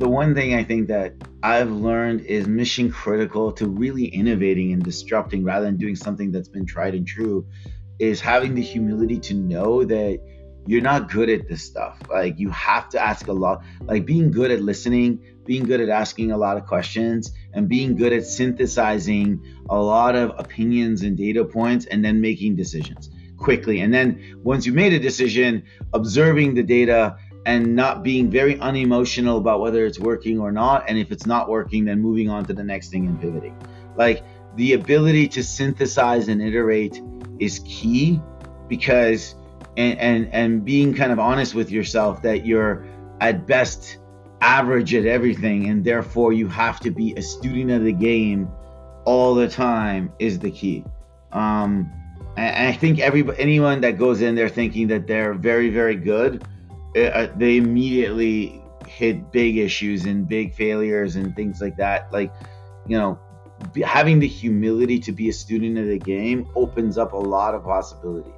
one thing I think that I've learned is mission critical to really innovating and disrupting rather than doing something that's been tried and true is having the humility to know that you're not good at this stuff. Like you have to ask a lot, like being good at listening, being good at asking a lot of questions, and being good at synthesizing a lot of opinions and data points and then making decisions quickly. And then once you made a decision, observing the data and not being very unemotional about whether it's working or not. And if it's not working, then moving on to the next thing and pivoting. Like the ability to synthesize and iterate is key because and and and being kind of honest with yourself that you're at best average at everything and therefore you have to be a student of the game all the time is the key um and i think every anyone that goes in there thinking that they're very very good uh, they immediately hit big issues and big failures and things like that. Like you know having the humility to be a student of the game opens up a lot of possibility